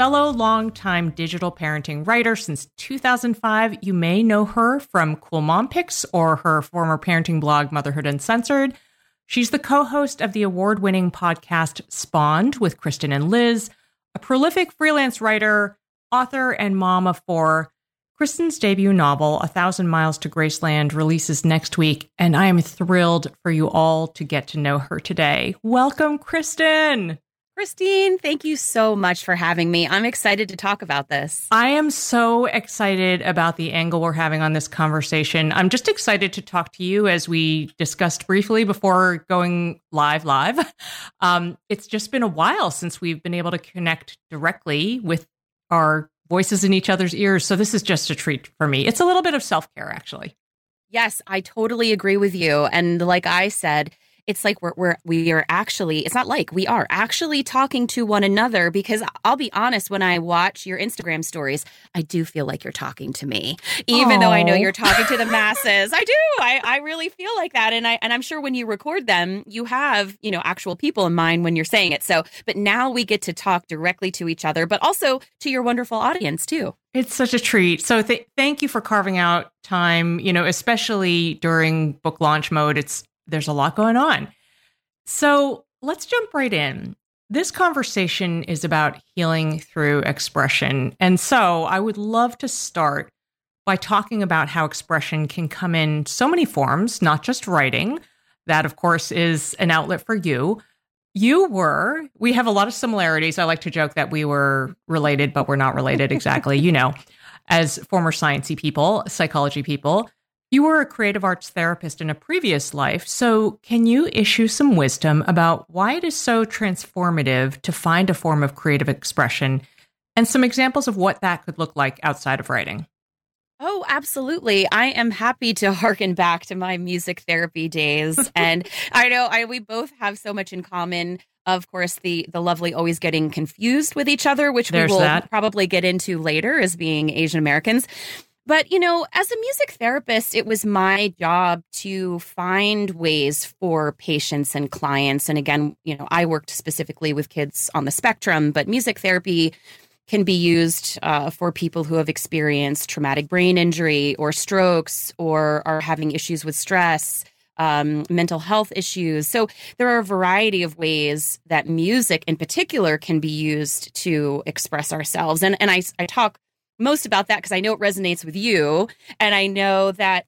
fellow longtime digital parenting writer since 2005. You may know her from Cool Mom Picks or her former parenting blog, Motherhood Uncensored. She's the co host of the award winning podcast Spawned with Kristen and Liz, a prolific freelance writer, author, and mom of four. Kristen's debut novel, A Thousand Miles to Graceland, releases next week, and I am thrilled for you all to get to know her today. Welcome, Kristen. Christine, thank you so much for having me. I'm excited to talk about this. I am so excited about the angle we're having on this conversation. I'm just excited to talk to you as we discussed briefly before going live live. Um, it's just been a while since we've been able to connect directly with our voices in each other's ears. So this is just a treat for me. It's a little bit of self-care actually. Yes, I totally agree with you. And like I said, it's like we're, we're we are actually it's not like we are actually talking to one another because I'll be honest when I watch your Instagram stories I do feel like you're talking to me even Aww. though I know you're talking to the masses I do I, I really feel like that and I and I'm sure when you record them you have you know actual people in mind when you're saying it so but now we get to talk directly to each other but also to your wonderful audience too it's such a treat. So th- thank you for carving out time, you know, especially during book launch mode. It's there's a lot going on. So let's jump right in. This conversation is about healing through expression. And so I would love to start by talking about how expression can come in so many forms, not just writing. That, of course, is an outlet for you. You were, we have a lot of similarities. I like to joke that we were related, but we're not related exactly, you know, as former sciencey people, psychology people. You were a creative arts therapist in a previous life, so can you issue some wisdom about why it is so transformative to find a form of creative expression and some examples of what that could look like outside of writing? Oh, absolutely. I am happy to harken back to my music therapy days. and I know I we both have so much in common. Of course, the the lovely always getting confused with each other, which There's we will that. probably get into later as being Asian Americans. But, you know, as a music therapist, it was my job to find ways for patients and clients. And again, you know, I worked specifically with kids on the spectrum, but music therapy can be used uh, for people who have experienced traumatic brain injury or strokes or are having issues with stress. Um, mental health issues. So there are a variety of ways that music in particular can be used to express ourselves. And and I, I talk most about that because I know it resonates with you. And I know that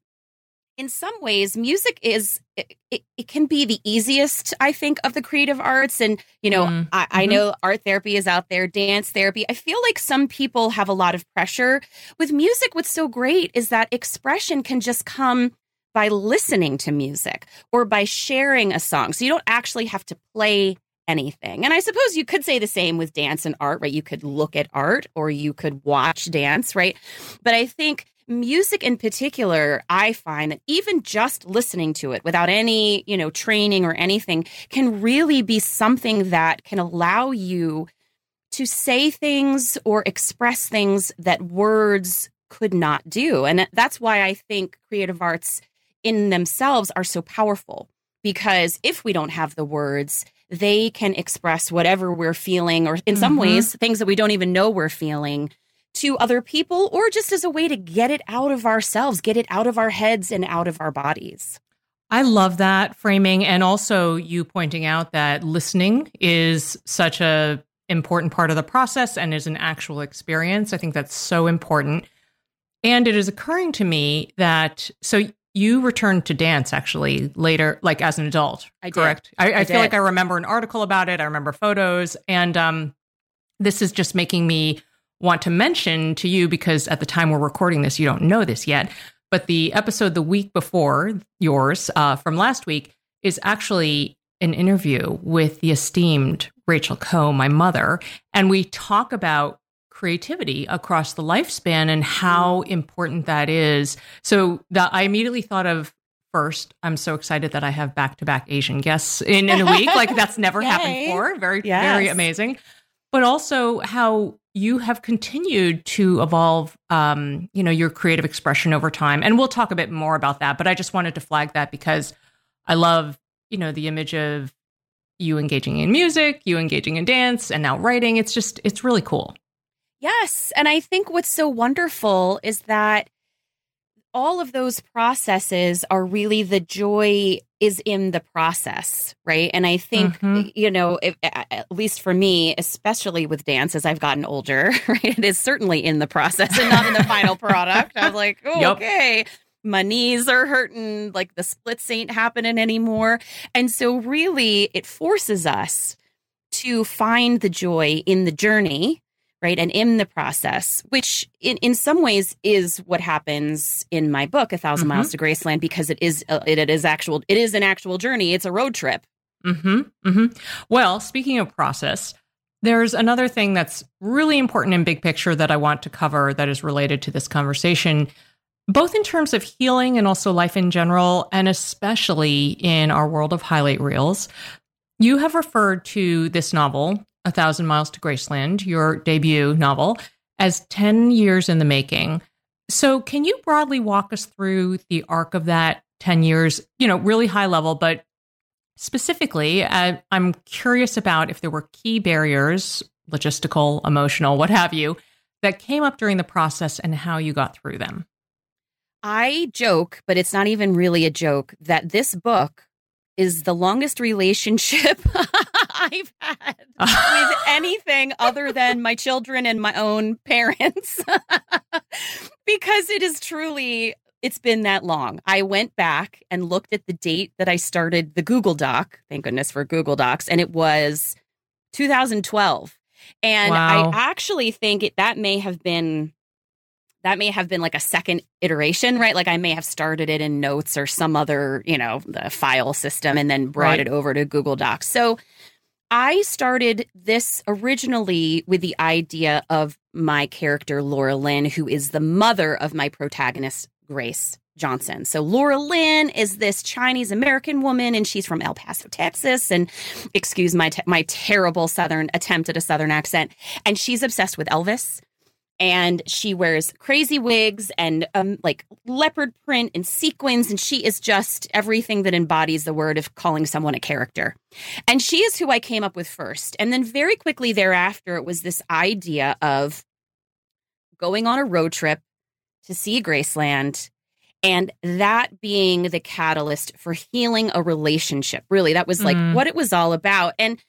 in some ways, music is, it, it, it, can be the easiest, I think, of the creative arts. And, you know, mm. I, I mm-hmm. know art therapy is out there, dance therapy. I feel like some people have a lot of pressure. With music, what's so great is that expression can just come by listening to music or by sharing a song. So you don't actually have to play anything. And I suppose you could say the same with dance and art, right? You could look at art or you could watch dance, right? But I think music in particular, I find that even just listening to it without any, you know, training or anything can really be something that can allow you to say things or express things that words could not do. And that's why I think creative arts in themselves are so powerful because if we don't have the words, they can express whatever we're feeling, or in some mm-hmm. ways, things that we don't even know we're feeling to other people, or just as a way to get it out of ourselves, get it out of our heads and out of our bodies. I love that framing. And also, you pointing out that listening is such a important part of the process and is an actual experience. I think that's so important. And it is occurring to me that so you returned to dance actually later, like as an adult. I correct. I, I, I feel like I remember an article about it. I remember photos, and um, this is just making me want to mention to you because at the time we're recording this, you don't know this yet. But the episode the week before yours uh, from last week is actually an interview with the esteemed Rachel Koh, my mother, and we talk about creativity across the lifespan and how important that is. So that I immediately thought of first, I'm so excited that I have back to back Asian guests in, in a week. like that's never happened before. Very, yes. very amazing. But also how you have continued to evolve um, you know, your creative expression over time. And we'll talk a bit more about that. But I just wanted to flag that because I love, you know, the image of you engaging in music, you engaging in dance, and now writing. It's just, it's really cool. Yes. And I think what's so wonderful is that all of those processes are really the joy is in the process, right? And I think, mm-hmm. you know, if, at least for me, especially with dance as I've gotten older, right, it is certainly in the process and not in the final product. I was like, oh, yep. okay, my knees are hurting, like the splits ain't happening anymore. And so, really, it forces us to find the joy in the journey right? And in the process which in, in some ways is what happens in my book a 1000 mm-hmm. miles to graceland because it is uh, it, it is actual it is an actual journey. It's a road trip. Mm-hmm, mm-hmm. well speaking of process there's another thing that's really important in big picture that i want to cover that is related to this conversation both in terms of healing and also life in general and especially in our world of highlight reels. You have referred to this novel a Thousand Miles to Graceland, your debut novel, as 10 years in the making. So, can you broadly walk us through the arc of that 10 years, you know, really high level, but specifically, uh, I'm curious about if there were key barriers, logistical, emotional, what have you, that came up during the process and how you got through them. I joke, but it's not even really a joke, that this book is the longest relationship I've had with anything other than my children and my own parents because it is truly it's been that long. I went back and looked at the date that I started the Google Doc. Thank goodness for Google Docs and it was 2012. And wow. I actually think it, that may have been that may have been like a second iteration, right? Like I may have started it in notes or some other, you know, the file system and then brought right. it over to Google Docs. So I started this originally with the idea of my character, Laura Lynn, who is the mother of my protagonist, Grace Johnson. So Laura Lynn is this Chinese American woman, and she's from El Paso, Texas. And excuse my te- my terrible Southern attempt at a Southern accent. And she's obsessed with Elvis and she wears crazy wigs and um, like leopard print and sequins and she is just everything that embodies the word of calling someone a character. And she is who i came up with first. And then very quickly thereafter it was this idea of going on a road trip to see graceland and that being the catalyst for healing a relationship really. That was like mm. what it was all about. And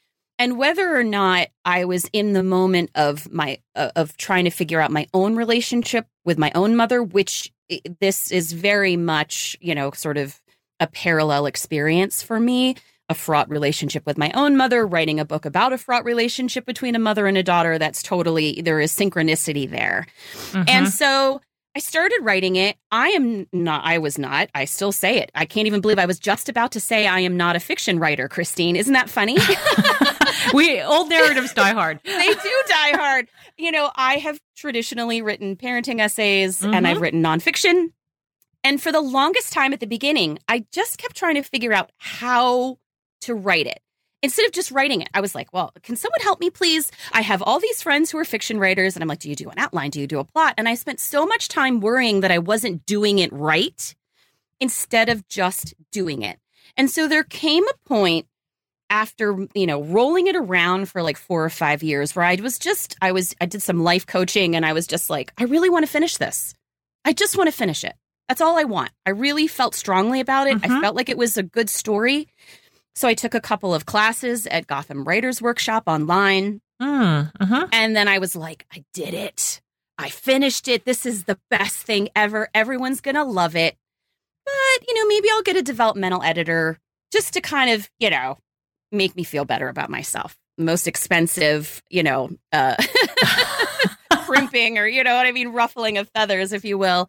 and whether or not I was in the moment of my uh, of trying to figure out my own relationship with my own mother, which this is very much you know sort of a parallel experience for me a fraught relationship with my own mother, writing a book about a fraught relationship between a mother and a daughter. That's totally, there is synchronicity there. Mm-hmm. And so I started writing it. I am not, I was not, I still say it. I can't even believe I was just about to say I am not a fiction writer, Christine. Isn't that funny? we old narratives die hard. they do die hard. You know, I have traditionally written parenting essays mm-hmm. and I've mm-hmm. written nonfiction. And for the longest time at the beginning, I just kept trying to figure out how to write it instead of just writing it, I was like, well, can someone help me, please? I have all these friends who are fiction writers. And I'm like, do you do an outline? Do you do a plot? And I spent so much time worrying that I wasn't doing it right instead of just doing it. And so there came a point after, you know, rolling it around for like four or five years where I was just, I was, I did some life coaching and I was just like, I really want to finish this. I just want to finish it. That's all I want. I really felt strongly about it. Mm-hmm. I felt like it was a good story. So I took a couple of classes at Gotham Writers Workshop online. Mm, uh-huh. And then I was like, I did it. I finished it. This is the best thing ever. Everyone's going to love it. But, you know, maybe I'll get a developmental editor just to kind of, you know, make me feel better about myself. Most expensive, you know, uh, crimping or, you know what I mean, ruffling of feathers, if you will.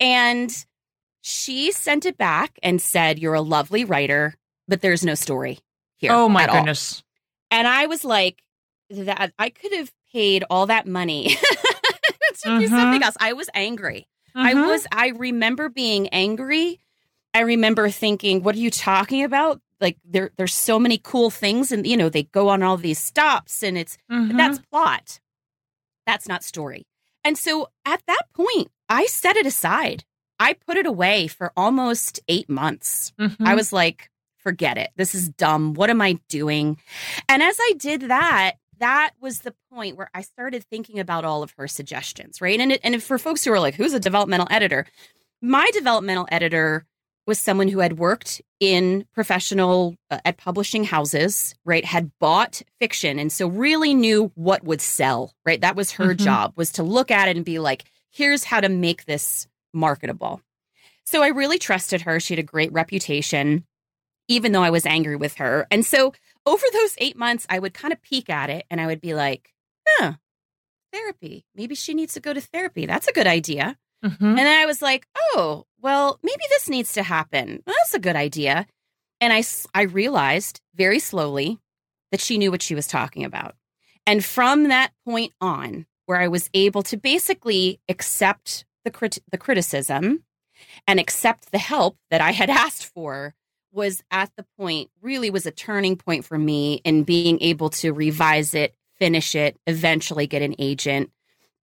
And she sent it back and said, You're a lovely writer but there's no story here. Oh my goodness. All. And I was like, that I could have paid all that money to mm-hmm. do something else. I was angry. Mm-hmm. I was I remember being angry. I remember thinking, what are you talking about? Like there there's so many cool things and you know, they go on all these stops and it's mm-hmm. that's plot. That's not story. And so at that point, I set it aside. I put it away for almost 8 months. Mm-hmm. I was like, forget it. This is dumb. What am I doing? And as I did that, that was the point where I started thinking about all of her suggestions, right? And it, and for folks who are like, who's a developmental editor? My developmental editor was someone who had worked in professional uh, at publishing houses, right? Had bought fiction and so really knew what would sell, right? That was her mm-hmm. job was to look at it and be like, here's how to make this marketable. So I really trusted her. She had a great reputation even though I was angry with her. And so over those eight months, I would kind of peek at it and I would be like, huh, therapy. Maybe she needs to go to therapy. That's a good idea. Mm-hmm. And then I was like, oh, well, maybe this needs to happen. Well, that's a good idea. And I, I realized very slowly that she knew what she was talking about. And from that point on, where I was able to basically accept the, crit- the criticism and accept the help that I had asked for, was at the point, really was a turning point for me in being able to revise it, finish it, eventually get an agent,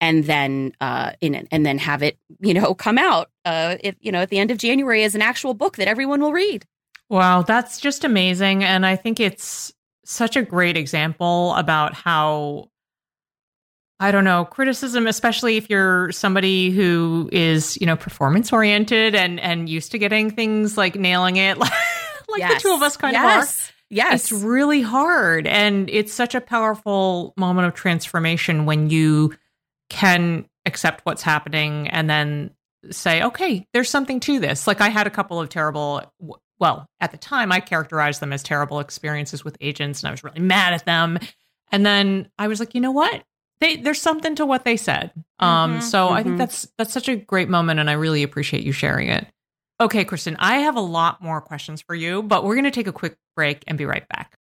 and then uh, in and then have it, you know, come out, uh, if, you know, at the end of January as an actual book that everyone will read. Wow, that's just amazing, and I think it's such a great example about how I don't know, criticism, especially if you're somebody who is, you know, performance oriented and and used to getting things like nailing it, like, yes. the two of us kind yes. of are. Yes. It's really hard. And it's such a powerful moment of transformation when you can accept what's happening and then say, okay, there's something to this. Like I had a couple of terrible, well, at the time, I characterized them as terrible experiences with agents and I was really mad at them. And then I was like, you know what? they there's something to what they said. Um, mm-hmm, so mm-hmm. I think mm-hmm. that's that's such a great moment, and I really appreciate you sharing it. Okay, Kristen, I have a lot more questions for you, but we're going to take a quick break and be right back.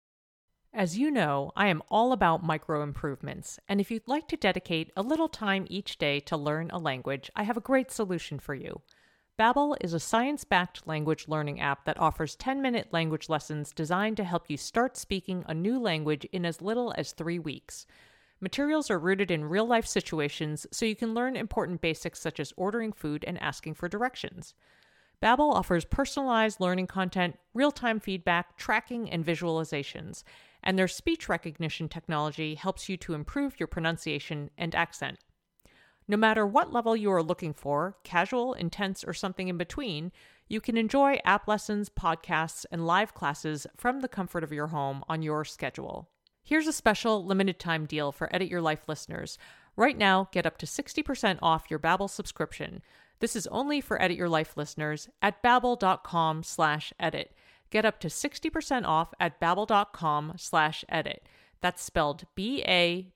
As you know, I am all about micro improvements, and if you'd like to dedicate a little time each day to learn a language, I have a great solution for you. Babbel is a science-backed language learning app that offers 10-minute language lessons designed to help you start speaking a new language in as little as 3 weeks. Materials are rooted in real life situations, so you can learn important basics such as ordering food and asking for directions. Babbel offers personalized learning content, real-time feedback, tracking, and visualizations, and their speech recognition technology helps you to improve your pronunciation and accent. No matter what level you are looking for, casual, intense, or something in between, you can enjoy app lessons, podcasts, and live classes from the comfort of your home on your schedule. Here's a special limited time deal for Edit Your Life listeners. Right now, get up to 60% off your Babbel subscription. This is only for Edit Your Life listeners at babbel.com slash edit. Get up to 60% off at babbel.com slash edit. That's spelled B-A-B-B-E-L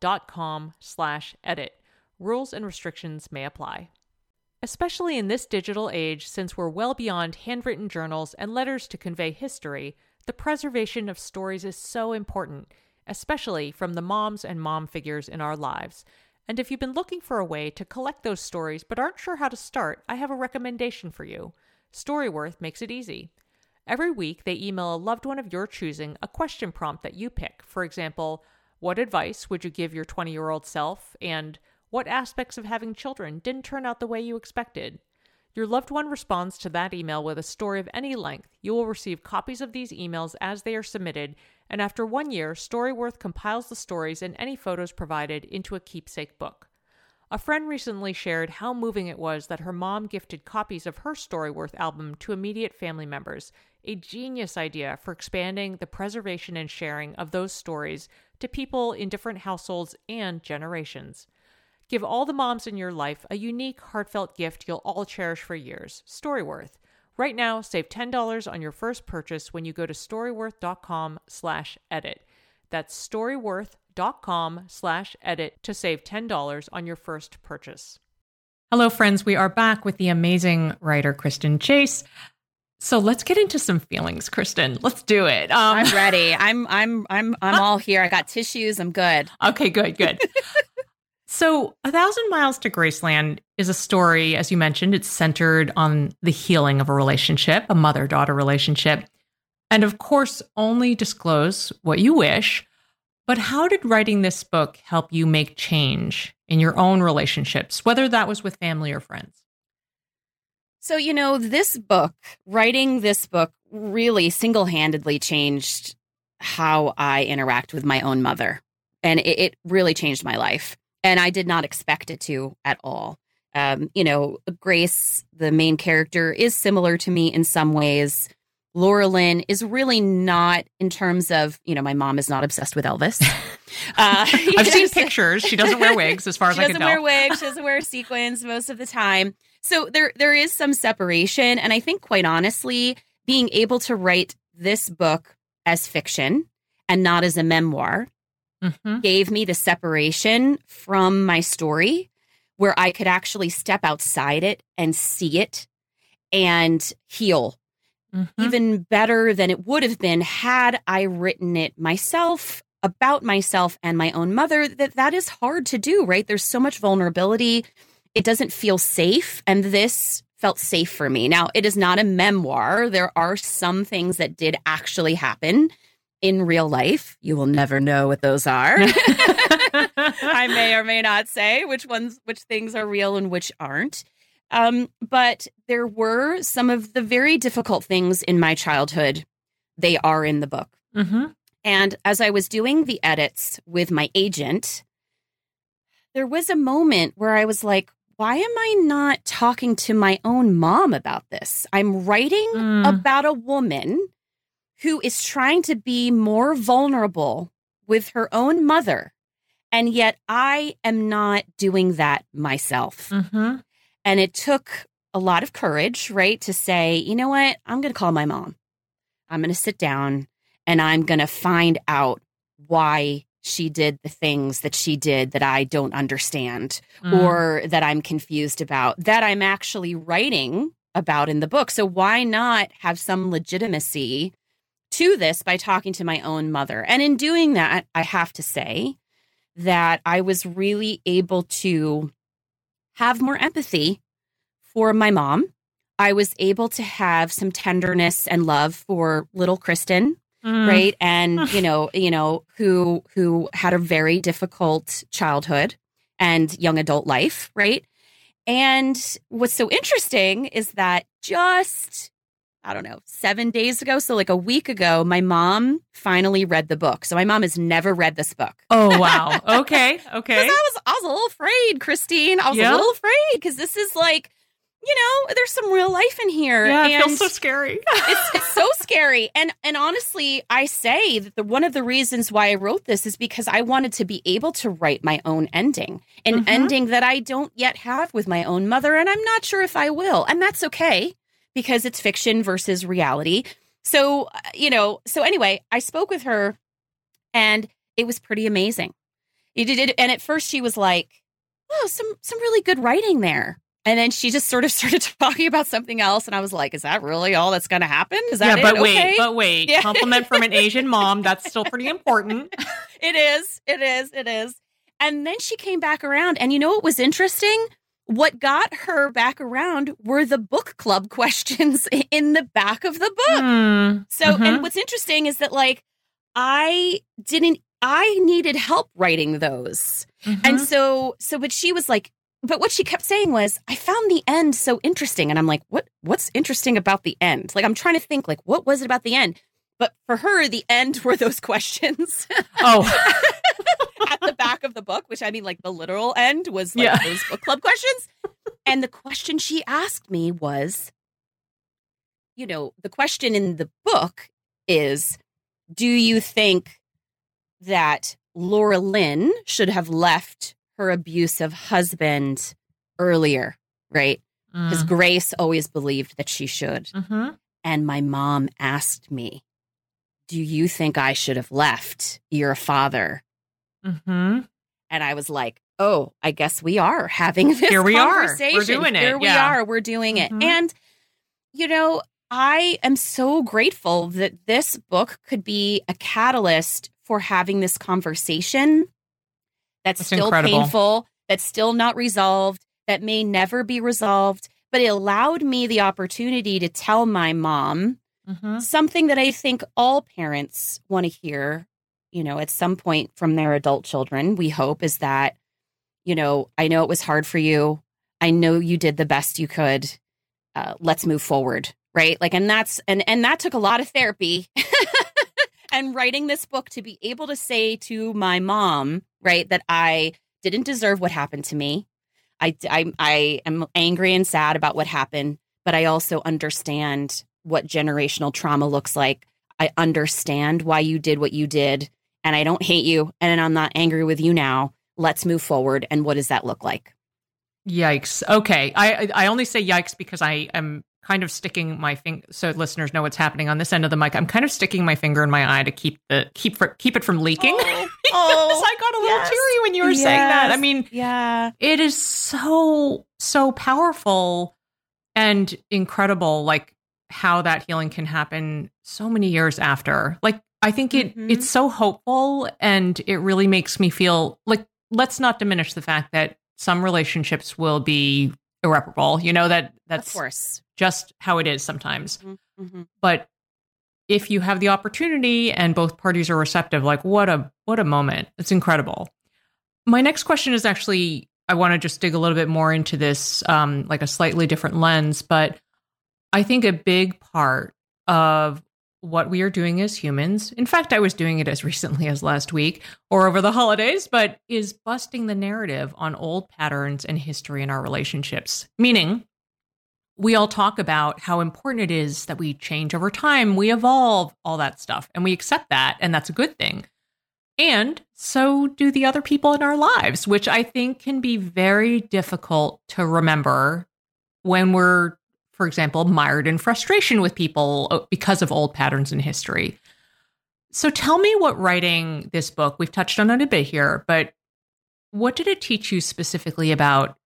dot com slash edit. Rules and restrictions may apply. Especially in this digital age, since we're well beyond handwritten journals and letters to convey history, the preservation of stories is so important, especially from the moms and mom figures in our lives. And if you've been looking for a way to collect those stories but aren't sure how to start, I have a recommendation for you. Storyworth makes it easy. Every week, they email a loved one of your choosing a question prompt that you pick. For example, what advice would you give your 20 year old self? And what aspects of having children didn't turn out the way you expected? Your loved one responds to that email with a story of any length. You will receive copies of these emails as they are submitted, and after one year, Storyworth compiles the stories and any photos provided into a keepsake book. A friend recently shared how moving it was that her mom gifted copies of her Storyworth album to immediate family members, a genius idea for expanding the preservation and sharing of those stories to people in different households and generations. Give all the moms in your life a unique, heartfelt gift you'll all cherish for years Storyworth. Right now, save $10 on your first purchase when you go to storyworth.com slash edit. That's storyworth.com slash edit to save $10 on your first purchase. Hello, friends. We are back with the amazing writer, Kristen Chase. So let's get into some feelings, Kristen. Let's do it. Um, I'm ready. I'm I'm I'm I'm all here. I got tissues. I'm good. Okay, good, good. so, A Thousand Miles to Graceland is a story, as you mentioned, it's centered on the healing of a relationship, a mother daughter relationship. And of course, only disclose what you wish. But how did writing this book help you make change in your own relationships, whether that was with family or friends? So, you know, this book, writing this book really single handedly changed how I interact with my own mother. And it, it, really changed my life. And I did not expect it to at all. Um, you know, Grace, the main character, is similar to me in some ways. Laura Lynn is really not in terms of, you know, my mom is not obsessed with Elvis. Uh, I've seen pictures. She doesn't wear wigs, as far as I can tell. She doesn't wear wigs. She doesn't wear sequins most of the time. So there, there is some separation, and I think, quite honestly, being able to write this book as fiction and not as a memoir mm-hmm. gave me the separation from my story, where I could actually step outside it and see it and heal. Mm-hmm. even better than it would have been had I written it myself about myself and my own mother that that is hard to do right? There's so much vulnerability. It doesn't feel safe and this felt safe for me. Now it is not a memoir. There are some things that did actually happen in real life you will never know what those are i may or may not say which ones which things are real and which aren't um, but there were some of the very difficult things in my childhood. They are in the book. Mm-hmm. And as I was doing the edits with my agent, there was a moment where I was like, why am I not talking to my own mom about this? I'm writing mm. about a woman who is trying to be more vulnerable with her own mother. And yet I am not doing that myself. Mm-hmm. And it took a lot of courage, right, to say, you know what, I'm going to call my mom. I'm going to sit down and I'm going to find out why she did the things that she did that I don't understand mm. or that I'm confused about, that I'm actually writing about in the book. So why not have some legitimacy to this by talking to my own mother? And in doing that, I have to say that I was really able to have more empathy for my mom. I was able to have some tenderness and love for little Kristen, mm. right? And you know, you know, who who had a very difficult childhood and young adult life, right? And what's so interesting is that just I don't know, seven days ago. So, like a week ago, my mom finally read the book. So, my mom has never read this book. Oh, wow. Okay. Okay. I was, I was a little afraid, Christine. I was yep. a little afraid because this is like, you know, there's some real life in here. Yeah, it feels so scary. it's, it's so scary. And and honestly, I say that the one of the reasons why I wrote this is because I wanted to be able to write my own ending, an mm-hmm. ending that I don't yet have with my own mother, and I'm not sure if I will. And that's okay because it's fiction versus reality. So, uh, you know, so anyway, I spoke with her and it was pretty amazing. It did, and at first she was like, oh, some some really good writing there. And then she just sort of started talking about something else, and I was like, "Is that really all that's going to happen? Is that yeah?" But it? wait, okay. but wait, yeah. compliment from an Asian mom. That's still pretty important. it is. It is. It is. And then she came back around, and you know what was interesting? What got her back around were the book club questions in the back of the book. Mm. So, mm-hmm. and what's interesting is that like I didn't I needed help writing those. Mm-hmm. And so so but she was like but what she kept saying was I found the end so interesting and I'm like what what's interesting about the end? Like I'm trying to think like what was it about the end? But for her the end were those questions. Oh. at the back of the book, which I mean like the literal end was like yeah. those book club questions. and the question she asked me was you know, the question in the book is do you think that Laura Lynn should have left her abusive husband earlier, right? Because mm. Grace always believed that she should. Mm-hmm. And my mom asked me, Do you think I should have left your father? Mm-hmm. And I was like, Oh, I guess we are having this Here we conversation. Are. We're doing it. Here we yeah. are. We're doing mm-hmm. it. And, you know, I am so grateful that this book could be a catalyst for having this conversation that's, that's still incredible. painful, that's still not resolved, that may never be resolved. But it allowed me the opportunity to tell my mom mm-hmm. something that I think all parents want to hear, you know, at some point from their adult children. We hope is that, you know, I know it was hard for you. I know you did the best you could. Uh, let's move forward right like and that's and and that took a lot of therapy and writing this book to be able to say to my mom right that i didn't deserve what happened to me I, I i am angry and sad about what happened but i also understand what generational trauma looks like i understand why you did what you did and i don't hate you and i'm not angry with you now let's move forward and what does that look like Yikes. Okay. I I only say yikes because I am kind of sticking my finger so listeners know what's happening on this end of the mic. I'm kind of sticking my finger in my eye to keep the keep for, keep it from leaking. Oh, oh I got a little yes. teary when you were yes. saying that. I mean, yeah. It is so so powerful and incredible like how that healing can happen so many years after. Like I think it mm-hmm. it's so hopeful and it really makes me feel like let's not diminish the fact that some relationships will be irreparable. You know that that's of course just how it is sometimes. Mm-hmm. mm-hmm. But if you have the opportunity and both parties are receptive, like what a what a moment. It's incredible. My next question is actually I want to just dig a little bit more into this, um, like a slightly different lens, but I think a big part of what we are doing as humans, in fact, I was doing it as recently as last week or over the holidays, but is busting the narrative on old patterns and history in our relationships. Meaning, we all talk about how important it is that we change over time, we evolve, all that stuff, and we accept that, and that's a good thing. And so do the other people in our lives, which I think can be very difficult to remember when we're, for example, mired in frustration with people uh, because of old patterns in history. So tell me what writing this book, we've touched on it a bit here, but what did it teach you specifically about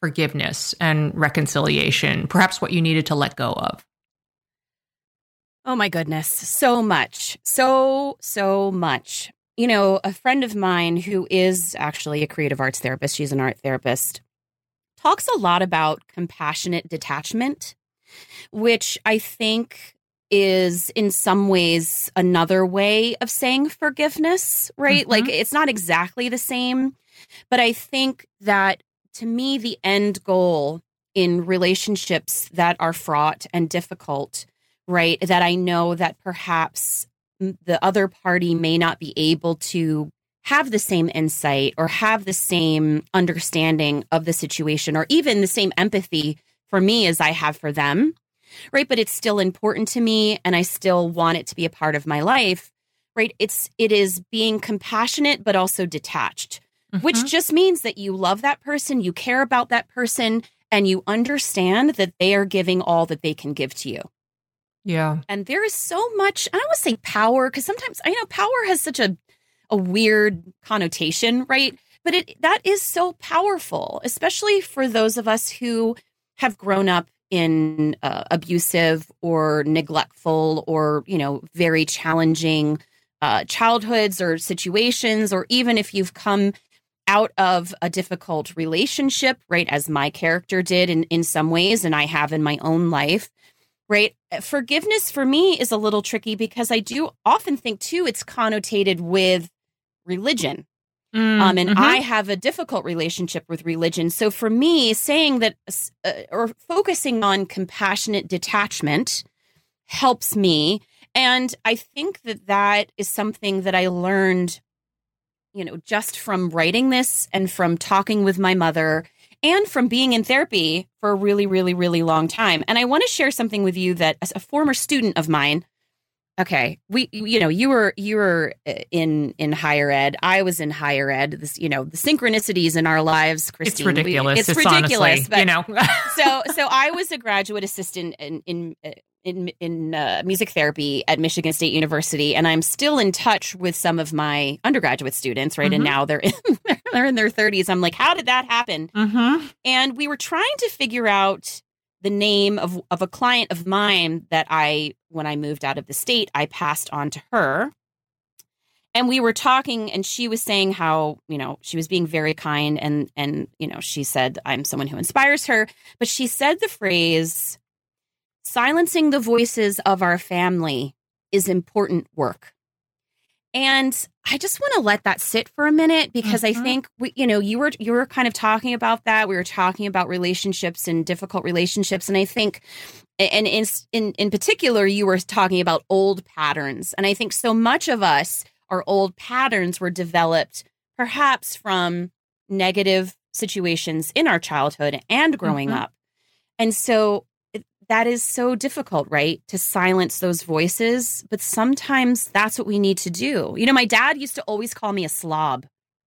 forgiveness and reconciliation, perhaps what you needed to let go of? Oh my goodness, so much. So, so much. You know, a friend of mine who is actually a creative arts therapist, she's an art therapist, talks a lot about compassionate detachment, which I think is in some ways another way of saying forgiveness, right? Mm-hmm. Like it's not exactly the same, but I think that to me, the end goal in relationships that are fraught and difficult, right? That I know that perhaps the other party may not be able to have the same insight or have the same understanding of the situation or even the same empathy for me as I have for them. Right. But it's still important to me and I still want it to be a part of my life. Right. It's, it is being compassionate, but also detached mm-hmm. which just means that you love that person, you care about that person, and you understand that they are giving all that they can give to you. Yeah. And there is so much, I don't want to say power, because sometimes I know power has such a, a weird connotation, right? but it that is so powerful, especially for those of us who have grown up in uh, abusive or neglectful or you know very challenging uh, childhoods or situations, or even if you've come out of a difficult relationship, right, as my character did in, in some ways, and I have in my own life, right? Forgiveness for me is a little tricky because I do often think, too, it's connotated with religion. Mm, um, and mm-hmm. I have a difficult relationship with religion. So for me, saying that uh, or focusing on compassionate detachment helps me. And I think that that is something that I learned you know, just from writing this and from talking with my mother and from being in therapy for a really, really, really long time. And I want to share something with you that as a former student of mine, okay, we, you know, you were, you were uh, in, in higher ed. I was in higher ed. This, you know, the synchronicities in our lives, Christine. It's ridiculous. We, it's, it's, ridiculous. Honestly, but, you know, so, so I was a graduate assistant in, in, uh, in in uh, music therapy at Michigan State University, and I'm still in touch with some of my undergraduate students, right? Mm-hmm. And now they're in, they're in their 30s. I'm like, how did that happen? Mm-hmm. And we were trying to figure out the name of of a client of mine that I, when I moved out of the state, I passed on to her. And we were talking, and she was saying how you know she was being very kind, and and you know she said I'm someone who inspires her, but she said the phrase silencing the voices of our family is important work. And I just want to let that sit for a minute because mm-hmm. I think we, you know, you were you were kind of talking about that. We were talking about relationships and difficult relationships, and I think, and in in in particular, you were talking about old patterns. And I think so much of us, our old patterns, were developed perhaps from negative situations in our childhood and growing mm-hmm. up. And so that is so difficult, right? To silence those voices. But sometimes that's what we need to do. You know, my dad used to always call me a slob.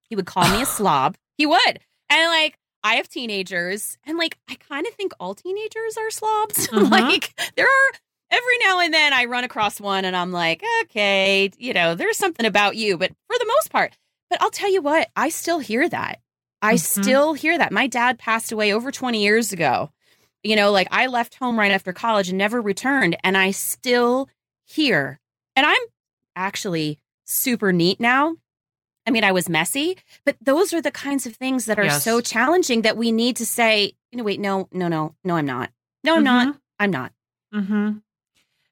He would call me a slob. He would. And like, I have teenagers, and like, I kind of think all teenagers are slobs. Mm-hmm. like, there are every now and then I run across one and I'm like, okay, you know, there's something about you. But for the most part, but I'll tell you what, I still hear that. I mm-hmm. still hear that. My dad passed away over 20 years ago. You know, like I left home right after college and never returned, and I still here. And I'm actually super neat now. I mean, I was messy, but those are the kinds of things that are yes. so challenging that we need to say, you know, wait, no, no, no, no, I'm not. No, I'm mm-hmm. not. I'm not. Mm-hmm.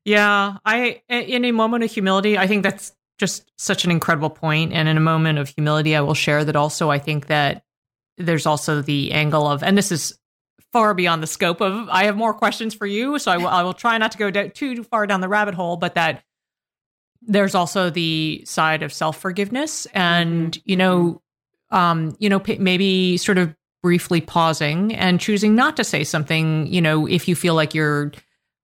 Yeah. I, in a moment of humility, I think that's just such an incredible point. And in a moment of humility, I will share that also I think that there's also the angle of, and this is far beyond the scope of I have more questions for you, so I will, I will try not to go too, too far down the rabbit hole, but that there's also the side of self-forgiveness and mm-hmm. you know um you know maybe sort of briefly pausing and choosing not to say something, you know, if you feel like you're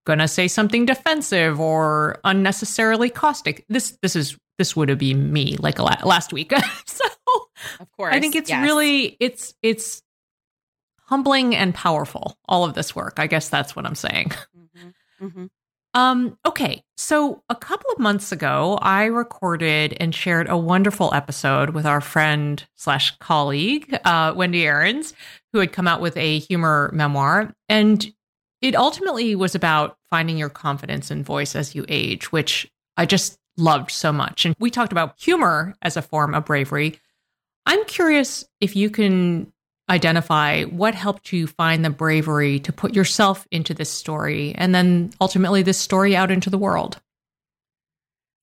going to say something defensive or unnecessarily caustic. This this is this would have been me like last week. so of course. I think it's yes. really it's it's humbling and powerful, all of this work. I guess that's what I'm saying. Mm-hmm. Mm-hmm. Um, okay, so a couple of months ago, I recorded and shared a wonderful episode with our friend slash colleague, uh, Wendi Aarons, who had come out with a humor memoir. And it ultimately was about finding your confidence and voice as you age, which I just loved so much. And we talked about humor as a form of bravery. I'm curious if you can identify what helped you find the bravery to put yourself into this story and then ultimately this story out into the world.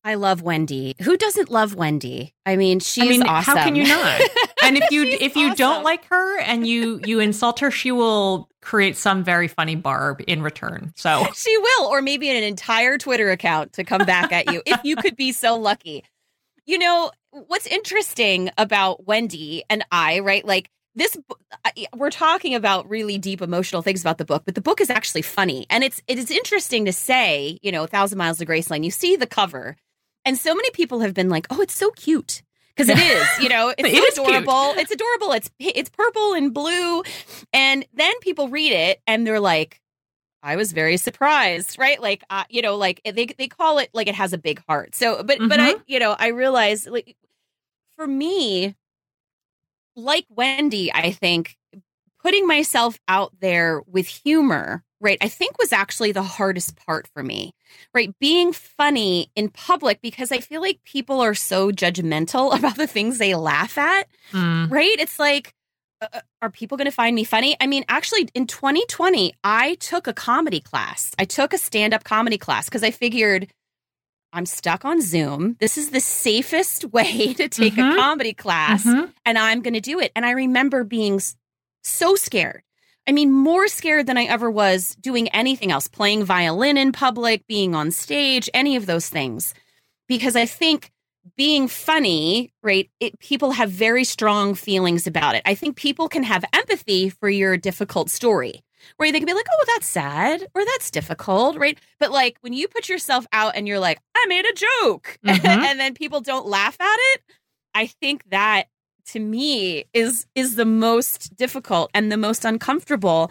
I love Wendi. Who doesn't love Wendi? I mean, she's I mean, awesome. How can you not? And if you if you awesome. don't like her and you you insult her, she will create some very funny barb in return. So she will, or maybe an entire Twitter account to come back at you if you could be so lucky. You know what's interesting about Wendi and I, right? Like this we're talking about really deep emotional things about the book but the book is actually funny and it's it is interesting to say you know a thousand miles to graceland you see the cover and so many people have been like oh it's so cute because it is you know it's it so adorable it's adorable it's it's purple and blue and then people read it and they're like I was very surprised, right? Like, uh, you know, like they they call it like it has a big heart. So, but mm-hmm. but I, mm-hmm. you know, I realize like for me, like Wendi, I think putting myself out there with humor, right, I think was actually the hardest part for me, right? Being funny in public because I feel like people are so judgmental about the things they laugh at, mm. right? It's like, uh, uh are people going to find me funny? I mean, actually, in 2020, I took a comedy class. I took a stand up comedy class because I figured I'm stuck on Zoom. This is the safest way to take mm-hmm. a comedy class, mm-hmm. and I'm going to do it. And I remember being so scared. I mean, more scared than I ever was doing anything else, playing violin in public, being on stage, any of those things. Because I think being funny, right, it, people have very strong feelings about it. I think people can have empathy for your difficult story where they can be like, oh, that's sad or that's difficult, right? But like when you put yourself out and you're like, I made a joke, mm-hmm. and then people don't laugh at it, I think that to me is is the most difficult and the most uncomfortable.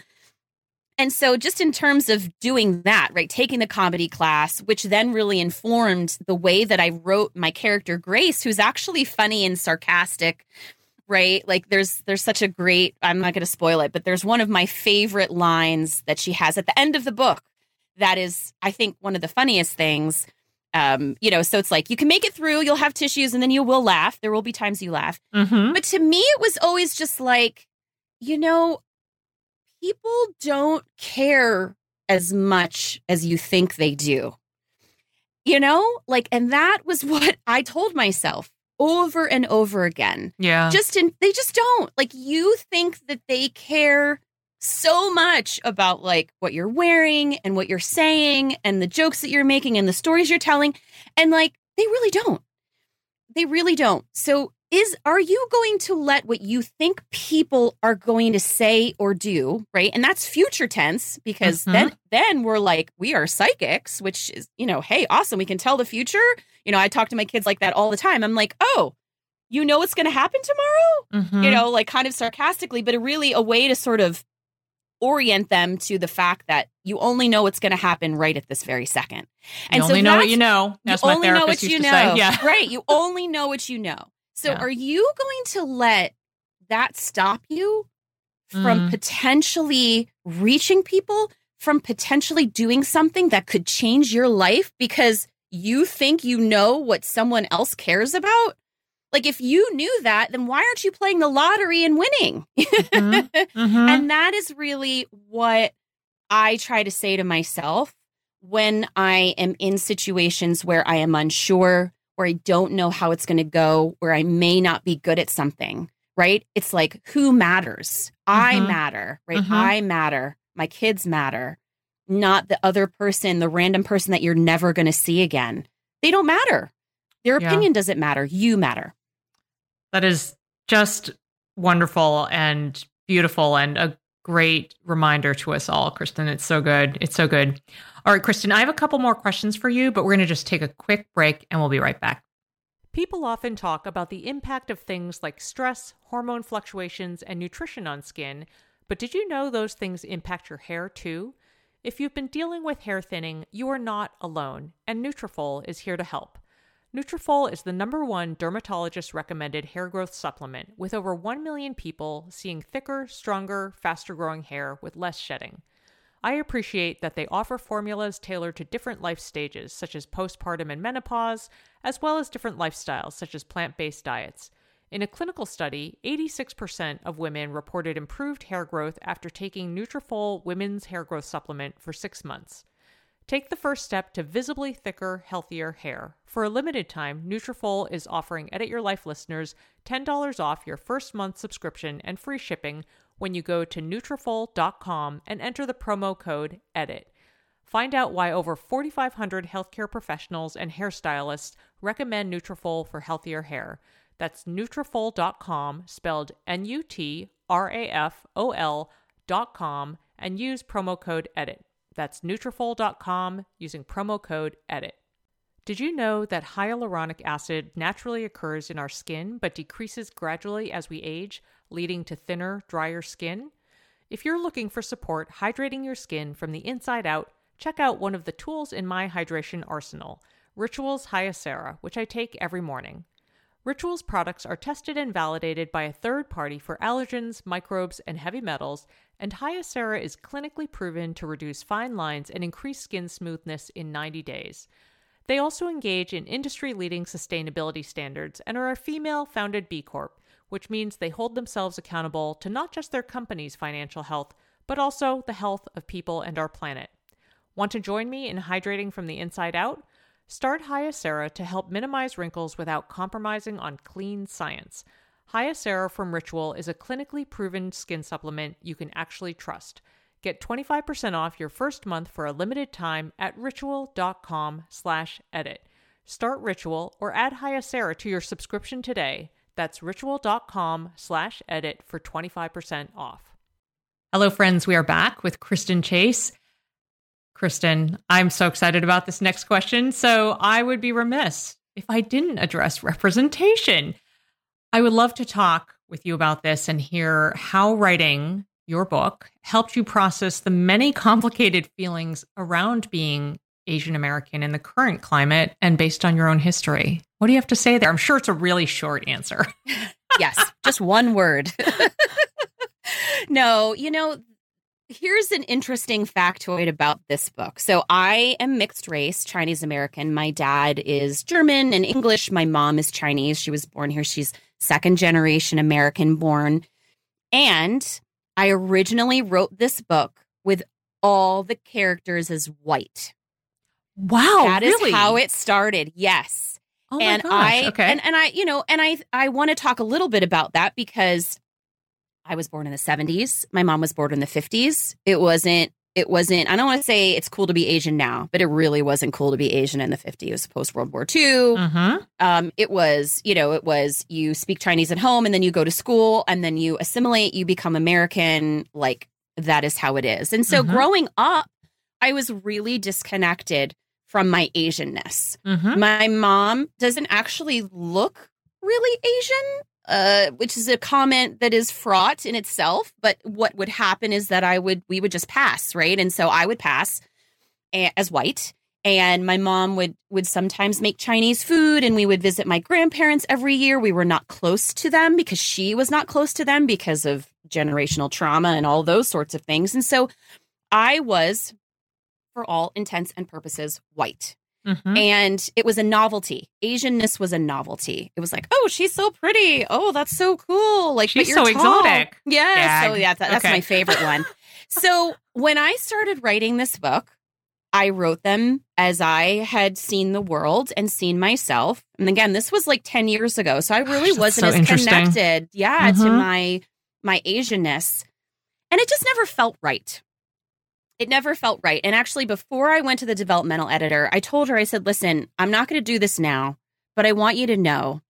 And so just in terms of doing that, right, taking the comedy class, which then really informed the way that I wrote my character Grace, who's actually funny and sarcastic, right? Like there's there's such a great I'm not going to spoil it, but there's one of my favorite lines that she has at the end of the book that is I think one of the funniest things um, you know, so it's like you can make it through, you'll have tissues, and then you will laugh. There will be times you laugh. Mm-hmm. But to me, it was always just like, you know, people don't care as much as you think they do. You know, like, and that was what I told myself over and over again. Yeah. Just in, they just don't. Like, you think that they care so much about like what you're wearing and what you're saying and the jokes that you're making and the stories you're telling and like they really don't they really don't so is are you going to let what you think people are going to say or do right and that's future tense because mm-hmm. then then we're like we are psychics which is you know hey awesome we can tell the future you know i talk to my kids like that all the time i'm like oh you know what's going to happen tomorrow mm-hmm. you know like kind of sarcastically but a really a way to sort of orient them to the fact that you only know what's going to happen right at this very second. And you only so know what you know. That's you only know what you know. Say. Yeah. right. You only know what you know. So yeah. are you going to let that stop you from mm. potentially reaching people, from potentially doing something that could change your life because you think you know what someone else cares about? Like, if you knew that, then why aren't you playing the lottery and winning? Mm-hmm. Mm-hmm. and that is really what I try to say to myself when I am in situations where I am unsure, or I don't know how it's going to go, where I may not be good at something, right? It's like, who matters? Mm-hmm. I matter, right? Mm-hmm. I matter. My kids matter, not the other person, the random person that you're never going to see again. They don't matter. Their yeah. opinion doesn't matter. You matter. That is just wonderful and beautiful and a great reminder to us all, Kristen. It's so good. It's so good. All right, Kristen, I have a couple more questions for you, but we're going to just take a quick break and we'll be right back. People often talk about the impact of things like stress, hormone fluctuations, and nutrition on skin, but did you know those things impact your hair too? If you've been dealing with hair thinning, you are not alone, and Nutrafol is here to help. Nutrafol is the number one dermatologist recommended hair growth supplement, with over 1 million people seeing thicker, stronger, faster growing hair with less shedding. I appreciate that they offer formulas tailored to different life stages, such as postpartum and menopause, as well as different lifestyles, such as plant based diets. In a clinical study, 86% of women reported improved hair growth after taking Nutrafol Women's Hair Growth Supplement for six months. Take the first step to visibly thicker, healthier hair. For a limited time, Nutrafol is offering Edit Your Life listeners $10 off your first month subscription and free shipping when you go to Nutrafol.com and enter the promo code EDIT. Find out why over 4,500 healthcare professionals and hairstylists recommend Nutrafol for healthier hair. That's Nutrafol.com, spelled N-U-T-R-A-F-O-L dot com, and use promo code EDIT. That's Nutrafol.com using promo code EDIT. Did you know that hyaluronic acid naturally occurs in our skin but decreases gradually as we age, leading to thinner, drier skin? If you're looking for support hydrating your skin from the inside out, check out one of the tools in my hydration arsenal, Rituals Hyacera, which I take every morning. Ritual's products are tested and validated by a third party for allergens, microbes, and heavy metals, and Hyacera is clinically proven to reduce fine lines and increase skin smoothness in 90 days. They also engage in industry leading sustainability standards and are a female founded B Corp, which means they hold themselves accountable to not just their company's financial health, but also the health of people and our planet. Want to join me in hydrating from the inside out? Start Hyacera to help minimize wrinkles without compromising on clean science. Hyacera from Ritual is a clinically proven skin supplement you can actually trust. Get 25% off your first month for a limited time at ritual.com slash edit. Start Ritual or add Hyacera to your subscription today. That's ritual.com slash edit for 25% off. Hello, friends. We are back with Kristen Chase. Kristen, I'm so excited about this next question. So I would be remiss if I didn't address representation. I would love to talk with you about this and hear how writing your book helped you process the many complicated feelings around being Asian American in the current climate and based on your own history. What do you have to say there? I'm sure it's a really short answer. yes, just one word. no, you know, here's an interesting factoid about this book. So I am mixed race, Chinese American. My dad is German and English. My mom is Chinese. She was born here. She's second generation American born. And I originally wrote this book with all the characters as white. Wow. That is really? how it started. Yes. Oh and gosh, I okay. and, and I, you know, and I I want to talk a little bit about that because I was born in the 70s. My mom was born in the 50s. It wasn't it wasn't I don't want to say it's cool to be Asian now, but it really wasn't cool to be Asian in the 50s. It was post World War II. mm-hmm. Um, it was, you know, it was you speak Chinese at home and then you go to school and then you assimilate, you become American. Like that is how it is. And so Mhm. growing up, I was really disconnected from my Asianness. Mm-hmm. My mom doesn't actually look really Asian, uh, which is a comment that is fraught in itself. But what would happen is that I would, we would just pass, right? And so I would pass as white. And my mom would would sometimes make Chinese food, and we would visit my grandparents every year. We were not close to them because she was not close to them because of generational trauma and all those sorts of things. And so I was, for all intents and purposes, white. Mm-hmm. And it was a novelty. Asianness was a novelty. It was like, oh, she's so pretty. Oh, that's so cool. Like, but She's you're so tall. exotic. Yeah. So yeah, that, that's Okay. my favorite one. so when I started writing this book, I wrote them as I had seen the world and seen myself. And again, this was like 10 years ago. So I really Gosh, wasn't so as connected, yeah, to Mhm. my my Asianness. And it just never felt right. It never felt right. And actually, before I went to the developmental editor, I told her, I said, listen, I'm not going to do this now, but I want you to know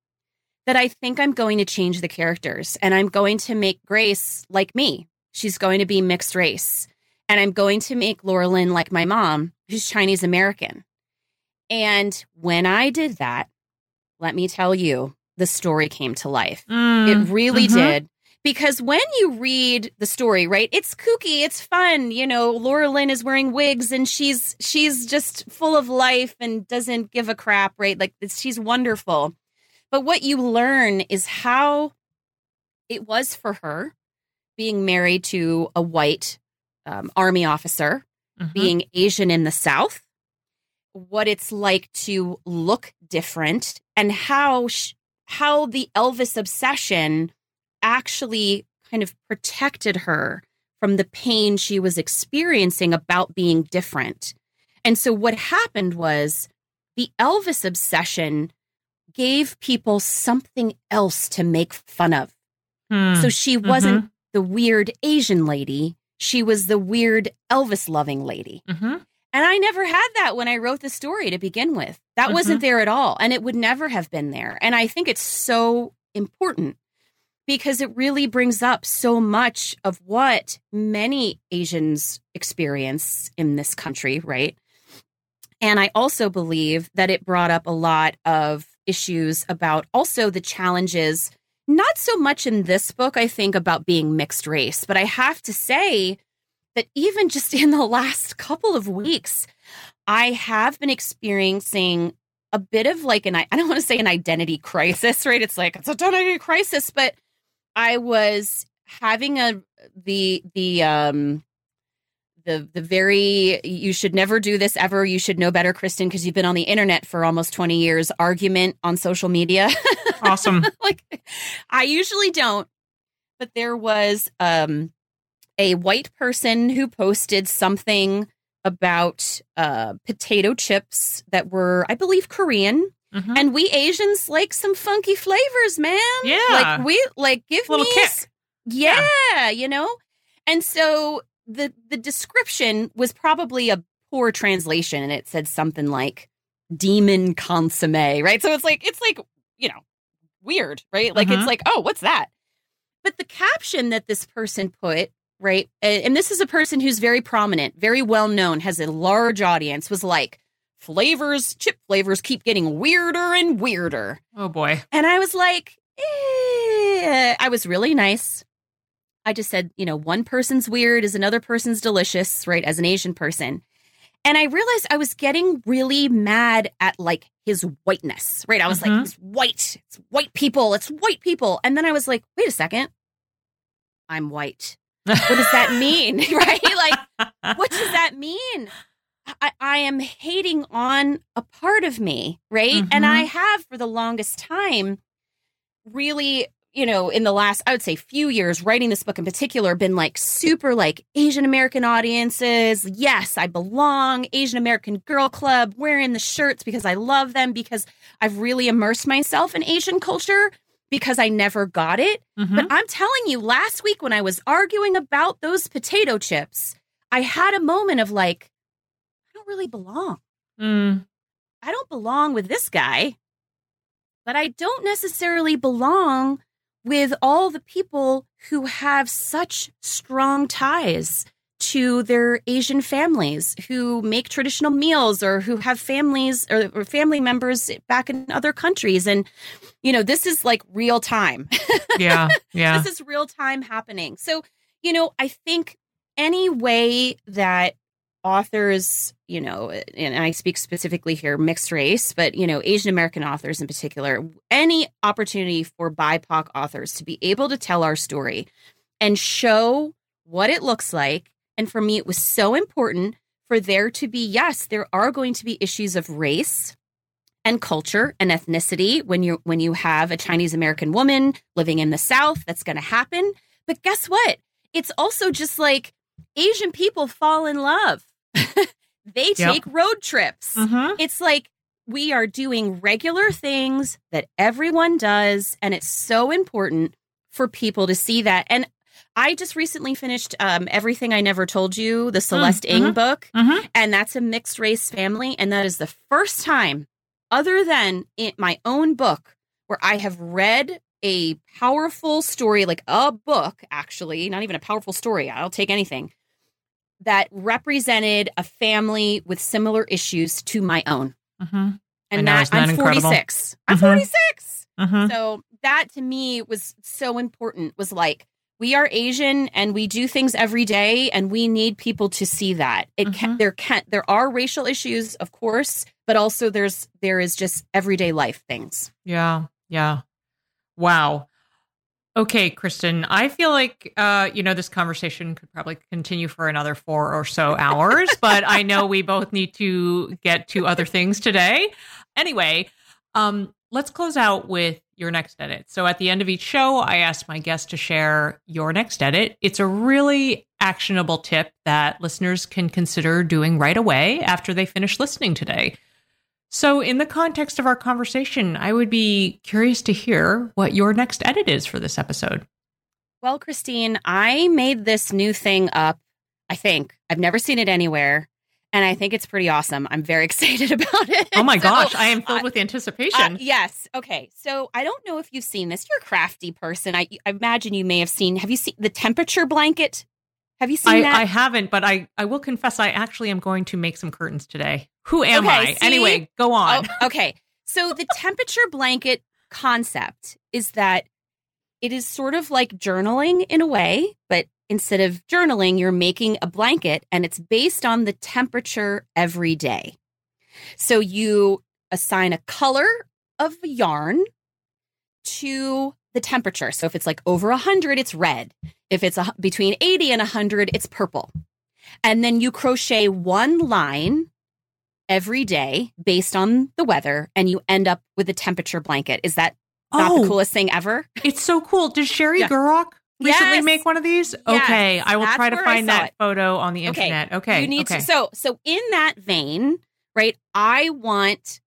that I think I'm going to change the characters and I'm going to make Grace like me. She's going to be mixed race. And I'm going to make Laura Lynn like my mom, who's Chinese American. And when I did that, let me tell you, the story came to life. Mm, It really mhm. did. Because when you read the story, right, it's kooky, it's fun. You know, Laura Lynn is wearing wigs and she's she's just full of life and doesn't give a crap, right? Like it's, she's wonderful. But what you learn is how it was for her being married to a white um, army officer, Mhm. being Asian in the South, what it's like to look different, and how sh- how the Elvis obsession actually kind of protected her from the pain she was experiencing about being different. And so what happened was the Elvis obsession gave people something else to make fun of. Hmm. So she wasn't the weird Asian lady, she was the weird Elvis loving lady. Mhm. And I never had that when I wrote the story to begin with. That wasn't there at all. And it would never have been there. And I think it's so important because it really brings up so much of what many Asians experience in this country, right? And I also believe that it brought up a lot of issues about also the challenges, not so much in this book, I think, about being mixed race, but I have to say that even just in the last couple of weeks, I have been experiencing a bit of like an I don't want to say an identity crisis, right? It's like it's a identity crisis, but I was having a the the um the the very you should never do this ever. You should know better kristen because you've been on the internet for almost 20 years argument on social media. Awesome. Like i usually don't but there was um a white person who posted something about uh potato chips that were i believe korean Mhm. and we asians like some funky flavors man Yeah. like we like give Little me kick. s- yeah, you know and so the the description was probably a poor translation and it said something like demon consomme right so it's like it's like you know weird right like Mhm. it's like oh what's that but the caption that this person put right and this is a person who's very prominent very well known has a large audience was like flavors chip flavors keep getting weirder and weirder oh boy and I was like, eh. I was really nice. I just said, you know, one person's weird is another person's delicious, right? As an Asian person. And I realized I was getting really mad at like his whiteness, right? I was Mhm. like, he's white. It's white people. It's white people. And then I was like, wait a second. I'm white. What does that mean? right? Like, what does that mean? I, I am hating on a part of me, right? And I have for the longest time really, you know, in the last, I would say few years, writing this book in particular, been like super like Asian American audiences. Yes, I belong. Asian American Girl Club, wearing the shirts because I love them, because I've really immersed myself in Asian culture because I never got it. Mhm. But I'm telling you, last week when I was arguing about those potato chips, I had a moment of like, really belong. Mm. I don't belong with this guy, but I don't necessarily belong with all the people who have such strong ties to their Asian families, who make traditional meals or who have families or, or family members back in other countries. And, you know, this is like real time. yeah yeah this is real time happening. So, you know, I think any way that authors, you know, and I speak specifically here mixed race, but, you know, Asian American authors in particular, any opportunity for BIPOC authors to be able to tell our story and show what it looks like. And for me, it was so important for there to be, yes, there are going to be issues of race and culture and ethnicity when you when you have a Chinese American woman living in the South. That's going to happen. But guess what? It's also just like Asian people fall in love. they Yep. take road trips. Mhm. It's like we are doing regular things that everyone does, and it's so important for people to see that. And I just recently finished um, Everything I Never Told You, the Celeste Ng mhm. book Mhm. and that's a mixed race family and that is the first time other than in my own book where i have read a powerful story like a book actually not even a powerful story i'll take anything that represented a family with similar issues to my own Mhm. and know, that i'm incredible? 46 i'm Mhm. 46 Mhm. so that to me was so important was like we are asian and we do things every day and we need people to see that it can, Mhm. there can there are racial issues of course but also there's there is just everyday life things Yeah, yeah. Wow. Okay, Kristen, I feel like uh, you know, this conversation could probably continue for another four or so hours, but I know we both need to get to other things today. Anyway, um, let's close out with your next edit. So at the end of each show, I ask my guests to share your next edit. It's a really actionable tip that listeners can consider doing right away after they finish listening today. So, in the context of our conversation, I would be curious to hear what your next edit is for this episode. well christine i made this new thing up i think i've never seen it anywhere and i think it's pretty awesome i'm very excited about it Oh my So, gosh, I am filled uh, with Uh, anticipation. yes. Okay. So I don't know if you've seen this. You're a crafty person. I, I imagine you may have seen. Have you seen the temperature blanket? Have you seen I, that? I haven't, but I, I will confess I actually am going to make some curtains today. Who am Okay, I? see? Anyway, go oh, on. Oh, okay. So the temperature blanket concept is that it is sort of like journaling in a way, but instead of journaling, you're making a blanket and it's based on the temperature every day. So you assign a color of yarn to the temperature. So if it's like over 100, it's red. If it's a, between 80 and 100, it's purple. And then you crochet one line every day based on the weather and you end up with a temperature blanket. Is that not Oh. the coolest thing ever? It's so cool. Did Sheri Yeah. Gurock recently Yes. make one of these? Yes. Okay, I will That's try to find that it. photo on the internet. Okay, You need okay. to so so in that vein, right? I want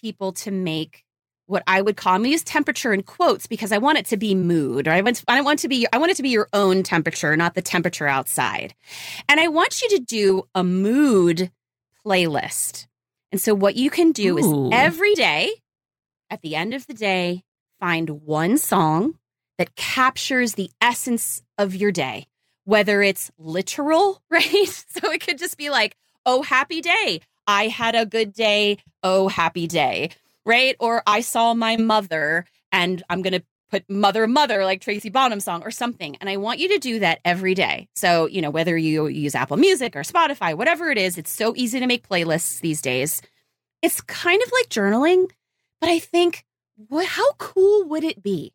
people to make what I would call I'm gonna use temperature in quotes because I want it to be mood. Or I want I want to be I want it to be your own temperature, not the temperature outside. And I want you to do a mood playlist. And so what you can do Ooh. is every day, at the end of the day, find one song that captures the essence of your day, whether it's literal, right? So it could just be like, oh, happy day. I had a good day. Oh, happy day, right? Or I saw my mother and I'm going to put mother, mother, like Tracy Bonham song or something. And I want you to do that every day. So, you know, whether you use Apple Music or Spotify, whatever it is, it's so easy to make playlists these days. It's kind of like journaling, but I think, what, how cool would it be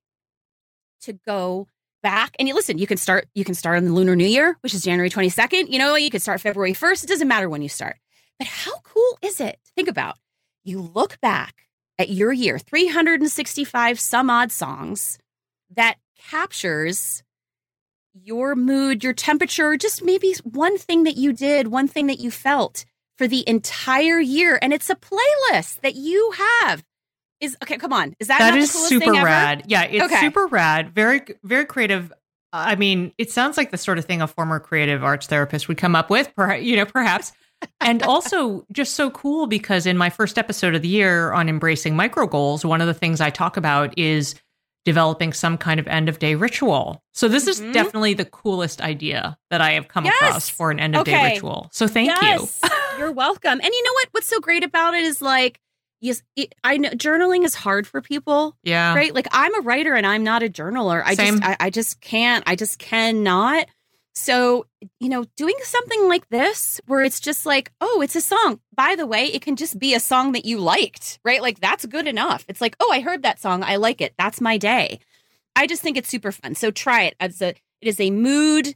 to go back and you listen you can start you can start on the lunar new year which is january 22nd you know you could start february 1st it doesn't matter when you start but how cool is it think about you look back at your year 365 some odd songs that captures your mood your temperature just maybe one thing that you did one thing that you felt for the entire year and it's a playlist that you have is okay come on is that that not is the coolest super thing ever? rad. Yeah, it's Okay. super rad. Very, very creative. I mean, it sounds like the sort of thing a former creative arts therapist would come up with, you know, perhaps. And also just so cool because in my first episode of the year on embracing micro goals, one of the things I talk about is developing some kind of end of day ritual. So this Mhm. is definitely the coolest idea that I have come Yes. across for an end of day Okay. ritual. So thank yes, you. You're welcome. And you know what? What's so great about it is like, yes, it, I know journaling is hard for people, Yeah. right? Like I'm a writer and I'm not a journaler. I Same. just, I, I just can't. I just cannot. So, you know, doing something like this where it's just like, oh, it's a song. By the way, it can just be a song that you liked, right? Like that's good enough. It's like, oh, I heard that song. I like it. That's my day. I just think it's super fun. So try it as a it is a mood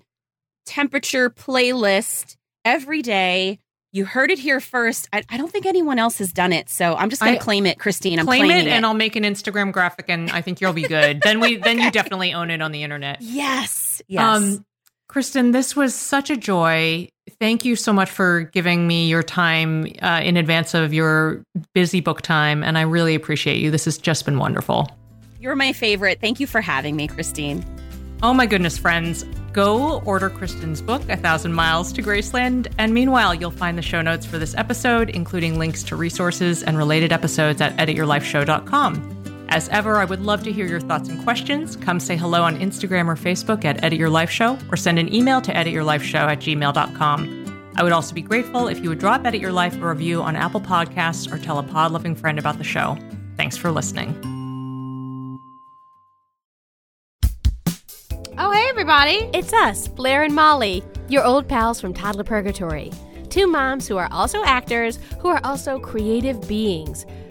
temperature playlist every day. You heard it here first. I, I don't think anyone else has done it, so I'm just going to claim it, Christine. I'm Claim claiming it, and I'll make an Instagram graphic, and I think you'll be good. then we, then you definitely own it on the internet. yes, yes. Um, Kristen, this was such a joy. Thank you so much for giving me your time uh, in advance of your busy book time, and I really appreciate you. This has just been wonderful. You're my favorite. Thank you for having me, Christine. Oh my goodness, friends. Go order Kristen's book, A Thousand Miles to Graceland. And meanwhile, you'll find the show notes for this episode, including links to resources and related episodes at edityourlifeshow.com. As ever, I would love to hear your thoughts and questions. Come say hello on Instagram or Facebook at Edit Your Life Show or send an email to edityourlifeshow at gmail.com. I would also be grateful if you would drop Edit Your Life a review on Apple Podcasts or tell a pod loving friend about the show. Thanks for listening. Oh, hey, everybody. It's us, Blair and Molly, your old pals from Toddler Purgatory. Two moms who are also actors, who are also creative beings,